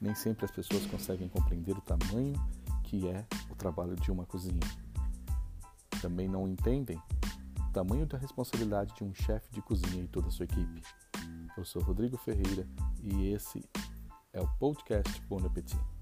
Nem sempre as pessoas conseguem compreender o tamanho que é o trabalho de uma cozinha. Também não entendem o tamanho da responsabilidade de um chefe de cozinha e toda a sua equipe. Eu sou Rodrigo Ferreira e esse é o podcast Bon Appetit.